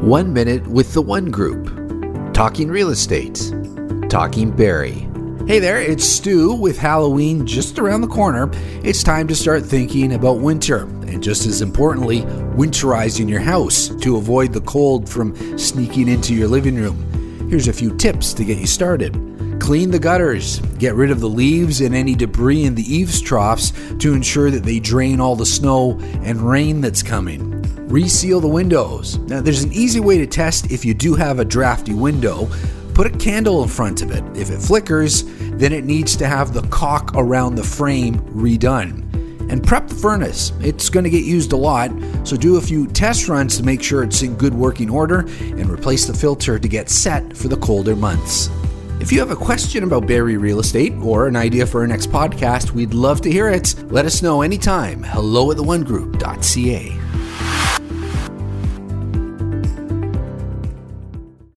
One Minute with the One Group. Talking real estate. Talking Barrie. Hey there, it's Stu with Halloween just around the corner. It's time to start thinking about winter, and just as importantly, winterizing your house to avoid the cold from sneaking into your living room. Here's a few tips to get you started. Clean the gutters. Get rid of the leaves and any debris in the eaves troughs to ensure that they drain all the snow and rain that's coming. Reseal the windows. Now, there's an easy way to test if you do have a drafty window. Put a candle in front of it. If it flickers, then it needs to have the caulk around the frame redone. And prep the furnace. It's going to get used a lot, so do a few test runs to make sure it's in good working order and replace the filter to get set for the colder months. If you have a question about Barrie real estate or an idea for our next podcast, we'd love to hear it. Let us know anytime. Hello at the onegroup.ca.